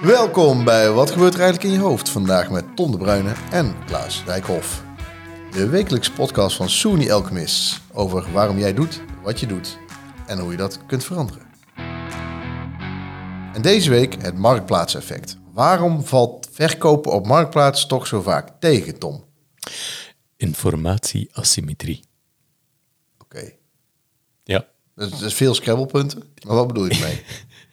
Welkom bij Wat gebeurt er eigenlijk in je hoofd? Vandaag met Tom de Bruyne en Klaas Rijkhoff. De wekelijkse podcast van Soony Alchemist over waarom jij doet wat je doet en hoe je dat kunt veranderen. En deze week het marktplaatseffect. Waarom valt verkopen op marktplaats toch zo vaak tegen, Tom? Informatieasymmetrie. Oké, Ja, dat is, dat is veel scrabblepunten, maar wat bedoel je ermee?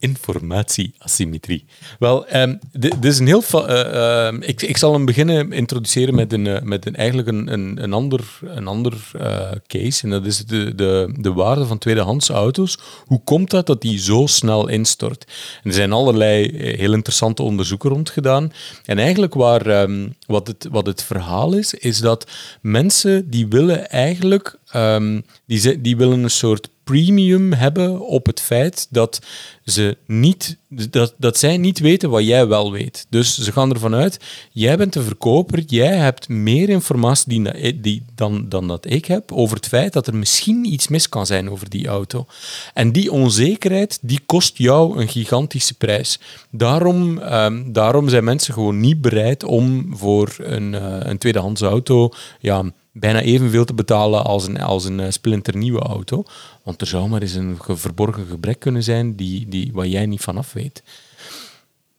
informatieasymmetrie. Wel, ehm, dit, is een heel... eh, ehm, ik, ik zal hem beginnen introduceren met, een, eh, met een, eigenlijk een, een, ander, een ander eh, case. En dat is de, de, de waarde van tweedehands auto's. Hoe komt dat dat die zo snel instort? Er zijn allerlei heel interessante onderzoeken rond gedaan. En eigenlijk waar, ehm, wat, het, wat het verhaal is, is dat mensen die willen eigenlijk... ehm, die, die willen een soort premium hebben op het feit dat ze niet dat, dat zij niet weten wat jij wel weet. Dus ze gaan ervan uit, jij bent de verkoper, jij hebt meer informatie die, na- die, dan, dan dat ik heb over het feit dat er misschien iets mis kan zijn over die auto. En die onzekerheid, die kost jou een gigantische prijs. Daarom, ehm, daarom zijn mensen gewoon niet bereid om voor een, eh, een tweedehands auto ja, bijna evenveel te betalen als een, als een eh, splinternieuwe auto. Want er zou maar eens een ge- verborgen gebrek kunnen zijn die, die, waar jij niet vanaf weet.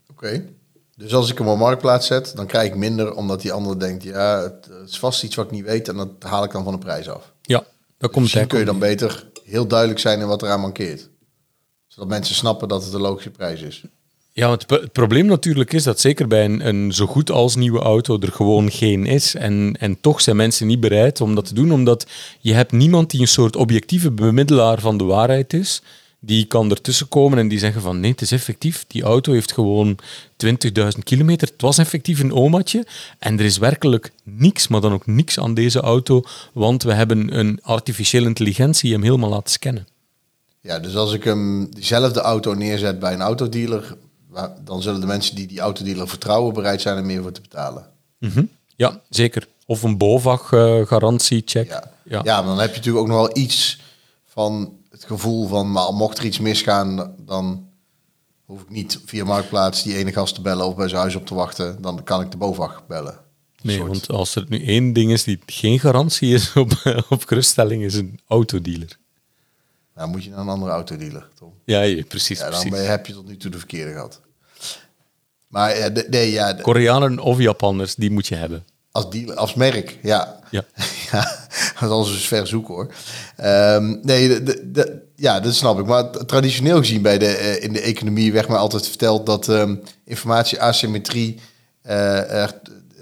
Oké. Dus als ik hem op marktplaats zet, dan krijg ik minder omdat die ander denkt, ja, het is vast iets wat ik niet weet en dat haal ik dan van de prijs af. Ja, dat komt Misschien kun je dan beter heel duidelijk zijn in wat eraan mankeert. Zodat mensen snappen dat het een logische prijs is. Ja, het, het probleem natuurlijk is dat zeker bij een, een zo goed als nieuwe auto er gewoon geen is. En, en toch zijn mensen niet bereid om dat te doen, omdat je hebt niemand die een soort objectieve bemiddelaar van de waarheid is. Die kan ertussen komen en die zeggen van nee, het is effectief. Die auto heeft gewoon 20.000 kilometer. Het was effectief een omaatje. En er is werkelijk niks, maar dan ook niks aan deze auto. Want we hebben een artificiële intelligentie hem helemaal laten scannen. Ja, dus als ik hem diezelfde auto neerzet bij een autodealer, dan zullen de mensen die die autodealer vertrouwen bereid zijn er meer voor te betalen. Mhm. Ja, zeker. Of een BOVAG-garantiecheck. Ja. Ja. Ja. maar dan heb je natuurlijk ook nog wel iets van het gevoel van, maar mocht er iets misgaan, dan hoef ik niet via Marktplaats die ene gast te bellen of bij zijn huis op te wachten. Dan kan ik de BOVAG bellen. Nee, soort- want als er nu één ding is die geen garantie is op, op geruststelling, is een autodealer. Nou, moet je naar een andere autodealer, Tom. Ja, precies. Ja, dan precies. ben je- heb je tot nu toe de verkeerde gehad. Maar ja, de- nee, ja, de- Koreanen of Japanners, die moet je hebben. als dealer, als merk, ja. Ja. ja, dat is ver zoeken hoor. Ehm, nee, de, de, de- ja, dat snap ik. Maar traditioneel gezien bij de, eh, in de economie werd mij altijd verteld dat informatie-asymmetrie eh, er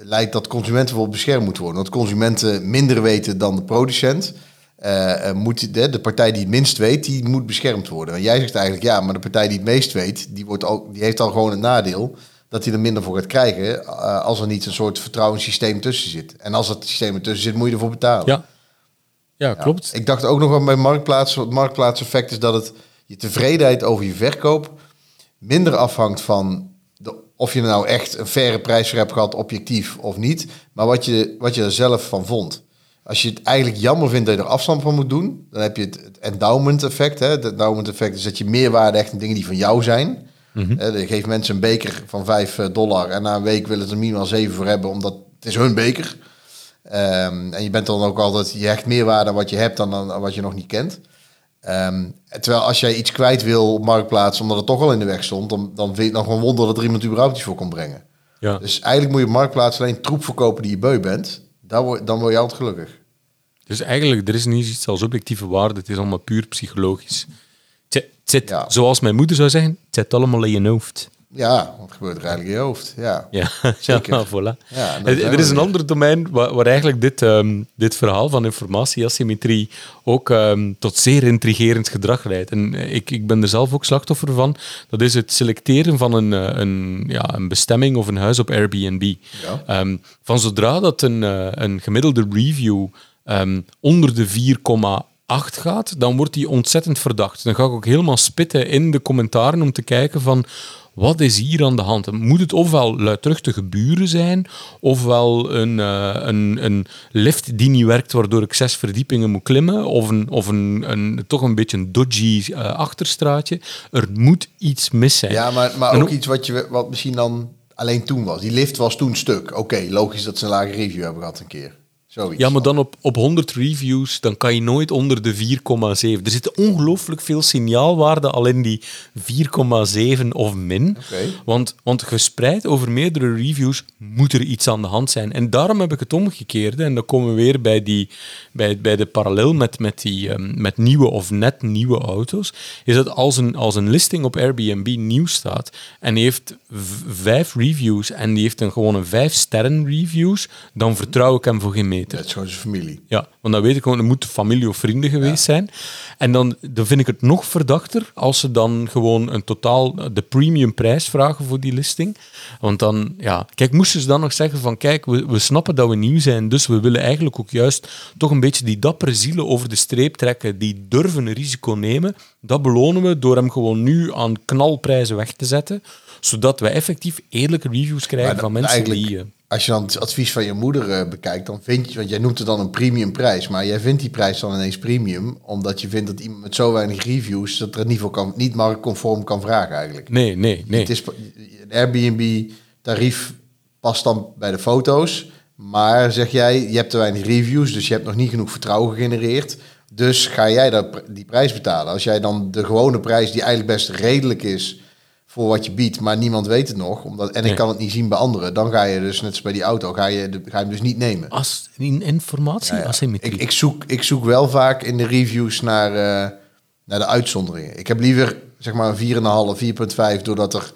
leidt dat consumenten bijvoorbeeld beschermd moeten worden. Dat consumenten minder weten dan de producent. Eh, eh, moet de, de partij die het minst weet, die moet beschermd worden. En jij zegt eigenlijk ja, maar de partij die het meest weet, die, wordt ook, die heeft al gewoon het nadeel dat hij er minder voor gaat krijgen eh, als er niet een soort vertrouwenssysteem tussen zit. En als dat systeem ertussen zit, moet je ervoor betalen. Ja, ja Ja. klopt. Ik dacht ook nog wel bij marktplaats, het marktplaatseffect is dat het je tevredenheid over je verkoop minder afhangt van de, of je nou echt een faire prijs voor hebt gehad, objectief of niet, maar wat je, wat je er zelf van vond. Als je het eigenlijk jammer vindt dat je er afstand van moet doen, dan heb je het, endowment effect. Hè. Het endowment effect is dat je meerwaarde echt in dingen die van jou zijn. Hè, Je geeft mensen een beker van 5 dollar en na een week willen ze er minimaal 7 voor hebben, omdat het is hun beker. Ehm, en je bent dan ook altijd, je hecht meer waarde aan wat je hebt dan aan wat je nog niet kent. Ehm, terwijl als jij iets kwijt wil op marktplaats, omdat het toch al in de weg stond, dan, dan vind je het nog gewoon wonder dat er iemand überhaupt iets voor kon brengen. Ja. Dus eigenlijk moet je op marktplaats alleen troep verkopen die je beu bent. Word, dan word je altijd gelukkig. Dus eigenlijk, er is niet iets als objectieve waarde, het is allemaal puur psychologisch. Het zit- het zit, Ja. zoals mijn moeder zou zeggen, het zit allemaal in je hoofd. Ja, wat gebeurt er eigenlijk in je hoofd? Ja. Ja, Zeker. ja voilà. Ja, er, is een ander domein waar, waar eigenlijk dit, ehm, dit verhaal van informatieasymmetrie ook ehm, tot zeer intrigerend gedrag leidt. En eh, ik, ik ben er zelf ook slachtoffer van. Dat is het selecteren van een, eh, een, ja, een bestemming of een huis op Airbnb. Ja. Ehm, van zodra dat een, eh, een gemiddelde review onder de 4,8 gaat, dan wordt die ontzettend verdacht. Dan ga ik ook helemaal spitten in de commentaren om te kijken van wat is hier aan de hand? Moet het ofwel luidruchtige buren zijn, ofwel een, eh, een, een lift die niet werkt, waardoor ik zes verdiepingen moet klimmen, of een, of een, een toch een beetje een dodgy eh, achterstraatje. Er moet iets mis zijn. Ja, maar, maar ook- iets wat, je, wat misschien dan alleen toen was. Die lift was toen stuk. Oké, logisch dat ze een lage review hebben gehad een keer. Zoiets. Ja, maar dan op, op 100 reviews, dan kan je nooit onder de 4,7. Er zit ongelooflijk veel signaalwaarde al in die 4,7 of min. Want, want gespreid over meerdere reviews moet er iets aan de hand zijn. En daarom heb ik het omgekeerde. En dan komen we weer bij, die, bij, bij de parallel met, met, die, ehm, met nieuwe of net nieuwe auto's. Is dat als een, als een listing op Airbnb nieuw staat en die heeft vijf reviews en die heeft een, gewoon een vijf sterren reviews, dan vertrouw ik hem voor geen meter. Dat is familie. Ja, want dan weet ik gewoon, er moet familie of vrienden geweest zijn. En dan, dan vind ik het nog verdachter als ze dan gewoon een totaal de premium prijs vragen voor die listing. Want dan, ja, kijk, moesten ze dan nog zeggen van, kijk, we, we snappen dat we nieuw zijn, dus we willen eigenlijk ook juist toch een beetje die dappere zielen over de streep trekken, die durven een risico nemen. Dat belonen we door hem gewoon nu aan knalprijzen weg te zetten, zodat we effectief eerlijke reviews krijgen Maar van mensen eigenlijk, die... Als je dan het advies van je moeder eh, bekijkt, dan vind je, want jij noemt het dan een premium prijs, maar jij vindt die prijs dan ineens premium, omdat je vindt dat iemand met zo weinig reviews dat er niet, voor kan, niet marktconform kan vragen eigenlijk. nee, nee, nee. Het is, een Airbnb-tarief past dan bij de foto's. Maar zeg jij, je hebt te weinig reviews, dus je hebt nog niet genoeg vertrouwen gegenereerd. Dus ga jij dat, die prijs betalen. Als jij dan de gewone prijs, die eigenlijk best redelijk is voor wat je biedt, maar niemand weet het nog, omdat, en Nee. ik kan het niet zien bij anderen, dan ga je dus, net als bij die auto, ga je, de, ga je hem dus niet nemen. Als in informatie, Ja, ja. asymmetrie. Ik, ik, zoek, ik zoek wel vaak in de reviews naar, eh, naar de uitzonderingen. Ik heb liever zeg maar een 4,5, 4,5, doordat er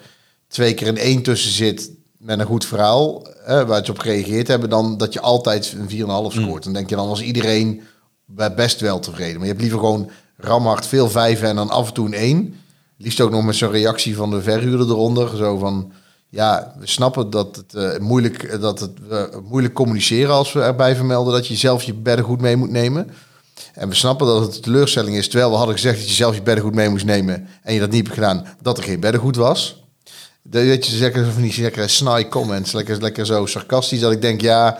twee keer een 1 tussen zit met een goed verhaal, waar ze op gereageerd hebben, dan dat je altijd een 4,5 scoort. Dan denk je dan was iedereen best wel tevreden. Maar je hebt liever gewoon ramhard veel vijven en dan af en toe een 1. Liefst ook nog met zo'n reactie van de verhuurder eronder. Zo van, ja, we snappen dat het, eh, moeilijk, dat het eh, moeilijk communiceren als we erbij vermelden dat je zelf je beddengoed mee moet nemen. En we snappen dat het een teleurstelling is, terwijl we hadden gezegd dat je zelf je beddengoed mee moest nemen en je dat niet hebt gedaan, dat er geen beddengoed was. Dat je, zeker van die lekkere snide comments, lekker, lekker zo sarcastisch, dat ik denk, ja,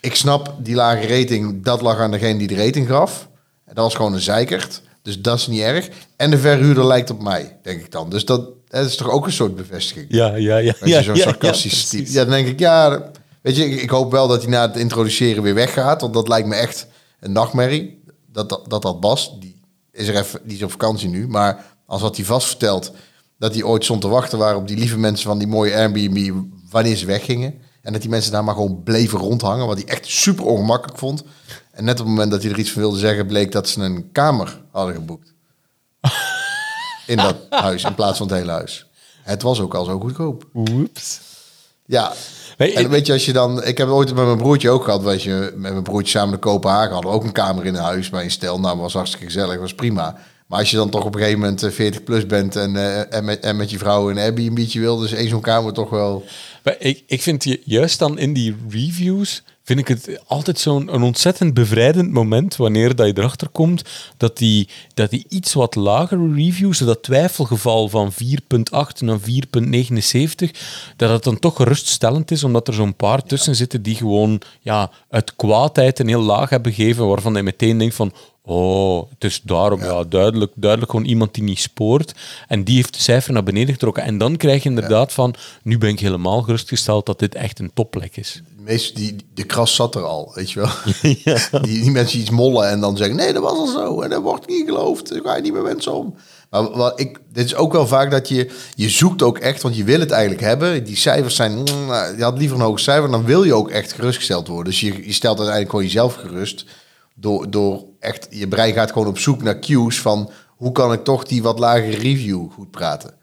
ik snap die lage rating, dat lag aan degene die de rating gaf. En dat was gewoon een zeikert, dus dat is niet erg. En de verhuurder lijkt op mij, denk ik dan. Dus dat, dat is toch ook een soort bevestiging. Ja, ja, ja. Ja, je zo'n ja, sarcastisch ja. Ja, dan denk ik, ja, weet je, ik, hoop wel dat hij na het introduceren weer weggaat. Want dat lijkt me echt een nachtmerrie. Dat dat, dat, dat Bas, die is er even, die is op vakantie nu. Maar als had hij vast verteld dat hij ooit stond te wachten waren op die lieve mensen van die mooie Airbnb wanneer ze weggingen. En dat die mensen daar maar gewoon bleven rondhangen, wat hij echt super ongemakkelijk vond. En net op het moment dat hij er iets van wilde zeggen, bleek dat ze een kamer hadden geboekt. In dat huis, in plaats van het hele huis. Het was ook al zo goedkoop. Oeps. Ja. Weet je- en weet je, als je dan... Ik heb ooit met mijn broertje ook gehad. Weet je, met mijn broertje samen naar Kopenhagen hadden we ook een kamer in een huis bij een stel. Nou, was hartstikke gezellig, was prima. Maar als je dan toch op een gegeven moment eh, 40 plus bent en, eh, en, met, en met je vrouw een Airbnb'tje wil, dus één zo'n kamer toch wel... Maar ik, ik vind je, juist dan in die reviews, vind ik het altijd zo'n ontzettend bevrijdend moment wanneer dat je erachter komt dat die, dat die iets wat lagere reviews, dat twijfelgeval van 4.8 naar 4.79, dat het dan toch geruststellend is, omdat er zo'n paar tussen zitten die gewoon ja, uit kwaadheid een heel laag hebben gegeven, waarvan je meteen denkt van Oh, het is daarom, ja. duidelijk, duidelijk gewoon iemand die niet spoort. En die heeft de cijfer naar beneden getrokken. En dan krijg je inderdaad van, nu ben ik helemaal gerustgesteld dat dit echt een topplek is. De, meeste, die, de kras zat er al, weet je wel. die, die mensen iets mollen en dan zeggen, nee, dat was al zo. En dat wordt niet geloofd. Dan ga je niet met mensen om. Maar wat ik, dit is ook wel vaak dat je, je zoekt ook echt, want je wil het eigenlijk hebben. Die cijfers zijn, mm, je had liever een hoog cijfer, dan wil je ook echt gerustgesteld worden. Dus je, je stelt uiteindelijk gewoon jezelf gerust. Door, door echt, je brein gaat gewoon op zoek naar cues van, hoe kan ik toch die wat lagere review goed praten.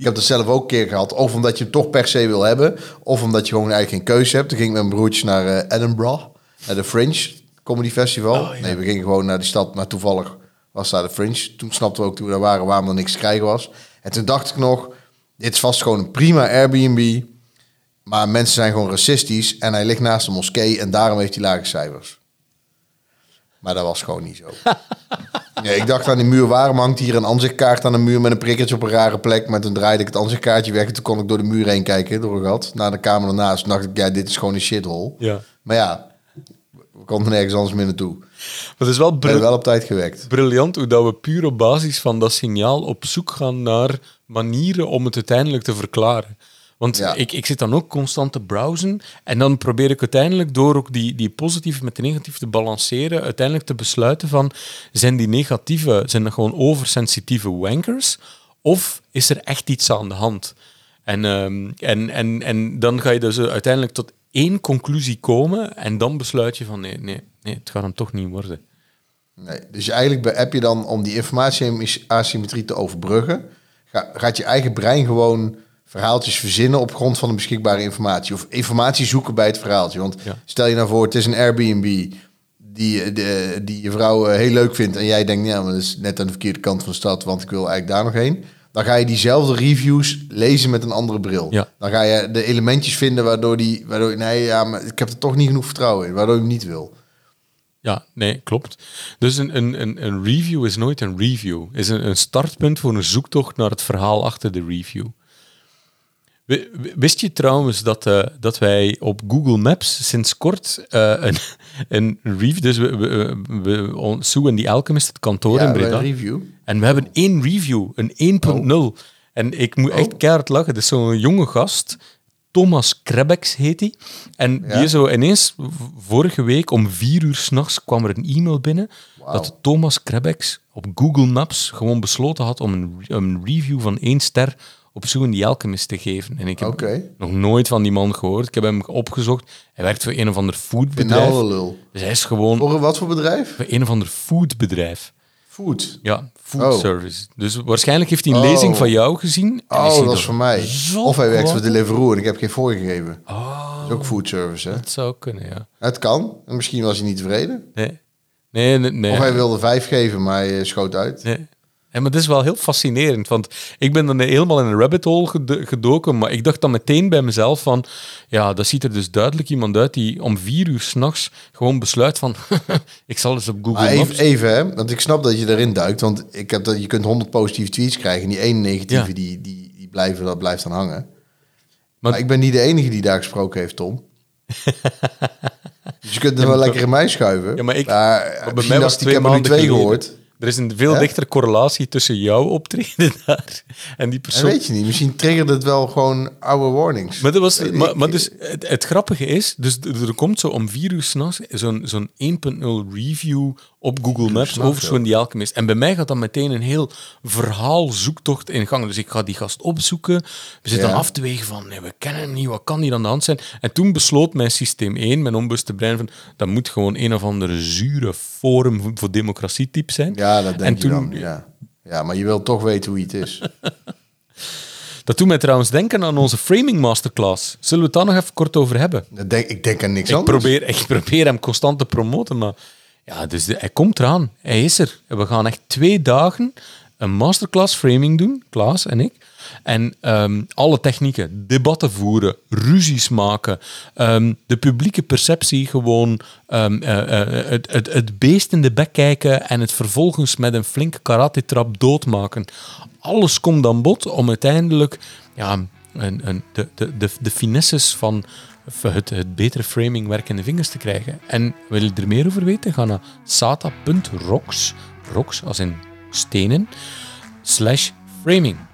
Ik heb dat zelf ook een keer gehad. Of omdat je hem toch per se wil hebben. Of omdat je gewoon eigenlijk geen keuze hebt. Toen ging ik met mijn broertjes naar eh, Edinburgh. Naar de Fringe Comedy Festival. Nee, we gingen gewoon naar die stad. Maar toevallig was daar de Fringe. Toen snapten we ook toen we daar waren waarom er niks te krijgen was. En toen dacht ik nog... Dit is vast gewoon een prima Airbnb. Maar mensen zijn gewoon racistisch. En hij ligt naast een moskee. En daarom heeft hij lage cijfers. Maar dat was gewoon niet zo. nee, ik dacht aan die muur, waarom hangt hier een aanzichtkaart aan de muur met een prikkertje op een rare plek? Maar toen draaide ik het aanzichtkaartje weg en toen kon ik door de muur heen kijken, door een gat, naar de kamer ernaast. Toen dacht ik, ja, dit is gewoon een shithole. Ja. Maar ja, we konden nergens anders meer naartoe. Maar het is wel op tijd gewekt. briljant hoe dat we puur op basis van dat signaal op zoek gaan naar manieren om het uiteindelijk te verklaren. Want Ja. ik, ik zit dan ook constant te browsen en dan probeer ik uiteindelijk door ook die, die positieve met de negatieve te balanceren, uiteindelijk te besluiten van, zijn die negatieve, zijn dat gewoon oversensitieve wankers of is er echt iets aan de hand? En, ehm, en, en, en dan ga je dus uiteindelijk tot één conclusie komen en dan besluit je van, nee, nee, nee het gaat hem toch niet worden. Nee, dus eigenlijk heb je dan om die informatie-asymmetrie te overbruggen, ga- gaat je eigen brein gewoon verhaaltjes verzinnen op grond van de beschikbare informatie. Of informatie zoeken bij het verhaaltje. Want Ja. stel je nou voor, het is een Airbnb die, eh, de, die je vrouw eh, heel leuk vindt en jij denkt, ja, maar dat is net aan de verkeerde kant van de stad, want ik wil eigenlijk daar nog heen. Dan ga je diezelfde reviews lezen met een andere bril. Ja. Dan ga je de elementjes vinden waardoor die, waardoor nee, ja, maar ik heb er toch niet genoeg vertrouwen in, waardoor je hem niet wil. Ja, nee, klopt. Dus een, een, een, een review is nooit een review. Is een, een startpunt voor een zoektocht naar het verhaal achter de review. Wi- wi- Wist je trouwens dat, eh, dat wij op Google Maps sinds kort eh, een, een review... Dus we, we, we, on- Sue en die Alchemist, het kantoor in Breda. review. En we hebben één review, een 1.0. En ik moet echt keihard lachen. Het is zo'n jonge gast. Thomas Krebex heet hij. En Ja. die zo ineens, vorige week om vier uur s'nachts kwam er een e-mail binnen dat Thomas Krebex op Google Maps gewoon besloten had om een, een review van één ster op Sue and the Alchemist te geven. En ik heb nog nooit van die man gehoord. Ik heb hem opgezocht. Hij werkt voor een of ander foodbedrijf. een lul. Dus hij is gewoon Voor een wat voor bedrijf? voor een of ander foodbedrijf. Food. Ja, food Oh. service. Dus waarschijnlijk heeft hij een Oh. lezing van jou gezien. en Oh, dat is voor mij. Of hij werkt voor. Deliveroo en ik heb geen voorgegeven. Oh, Dat is ook food service, hè? dat zou kunnen, ja. Het kan. En misschien was hij niet tevreden. Nee. Nee, nee, nee. Of hij wilde vijf geven, maar hij eh, schoot uit. nee. Ja, maar het is wel heel fascinerend, want ik ben dan helemaal in een rabbit hole ged- gedoken, maar ik dacht dan meteen bij mezelf van, ja, dat ziet er dus duidelijk iemand uit die om vier uur s'nachts gewoon besluit van, ik zal eens op Google Maar Maps... even, even, hè? Want ik snap dat je erin duikt. Want ik heb dat, je kunt 100 positieve tweets krijgen. En die ene negatieve, Ja. die, die, die blijven, dat blijft dan hangen. Maar- Maar, ik ben niet de enige die daar gesproken heeft, Tom. dus je kunt er wel lekker in mij schuiven. Ja, maar ik- Maar, bij mij was het twee maanden twee gehoord. Er is een veel dichtere correlatie tussen jouw optreden daar en die En persoon. weet je niet, misschien triggerde het wel gewoon oude warnings. Maar, dat was, Weet maar, dus het, het grappige is, dus er er komt zo om vier uur s'nachts zo'n zo'n 1.0 review op Google Maps snap over die Alchemist. En bij mij gaat dan meteen een heel verhaal zoektocht in gang. Dus ik ga die gast opzoeken. We zitten Ja. af te wegen van, nee, we kennen hem niet, wat kan die aan de hand zijn? En toen besloot mijn systeem 1, mijn onbewuste brein, van, dat moet gewoon een of andere zure forum voor- voor democratie type zijn. Ja, dat denk en je toen, dan. Ja. ja, maar je wilt toch weten hoe het is. Dat doet mij trouwens denken aan onze framing masterclass. Zullen we het daar nog even kort over hebben? Dat denk, ik denk aan niks Ik anders. probeer, ik probeer hem constant te promoten, maar ja, dus hij komt eraan. Hij is er. We gaan echt twee dagen een masterclass framing doen, Klaas en ik. En ehm, alle technieken, debatten voeren, ruzies maken, ehm, de publieke perceptie gewoon ehm, eh, eh, het, het, het beest in de bek kijken en het vervolgens met een flinke karate-trap doodmaken. Alles komt aan bod om uiteindelijk ja, een, een, de, de, de, de finesses van het, het betere framingwerk in de vingers te krijgen. En wil je er meer over weten? Ga naar sata.rocks, rocks als in stenen, slash framing.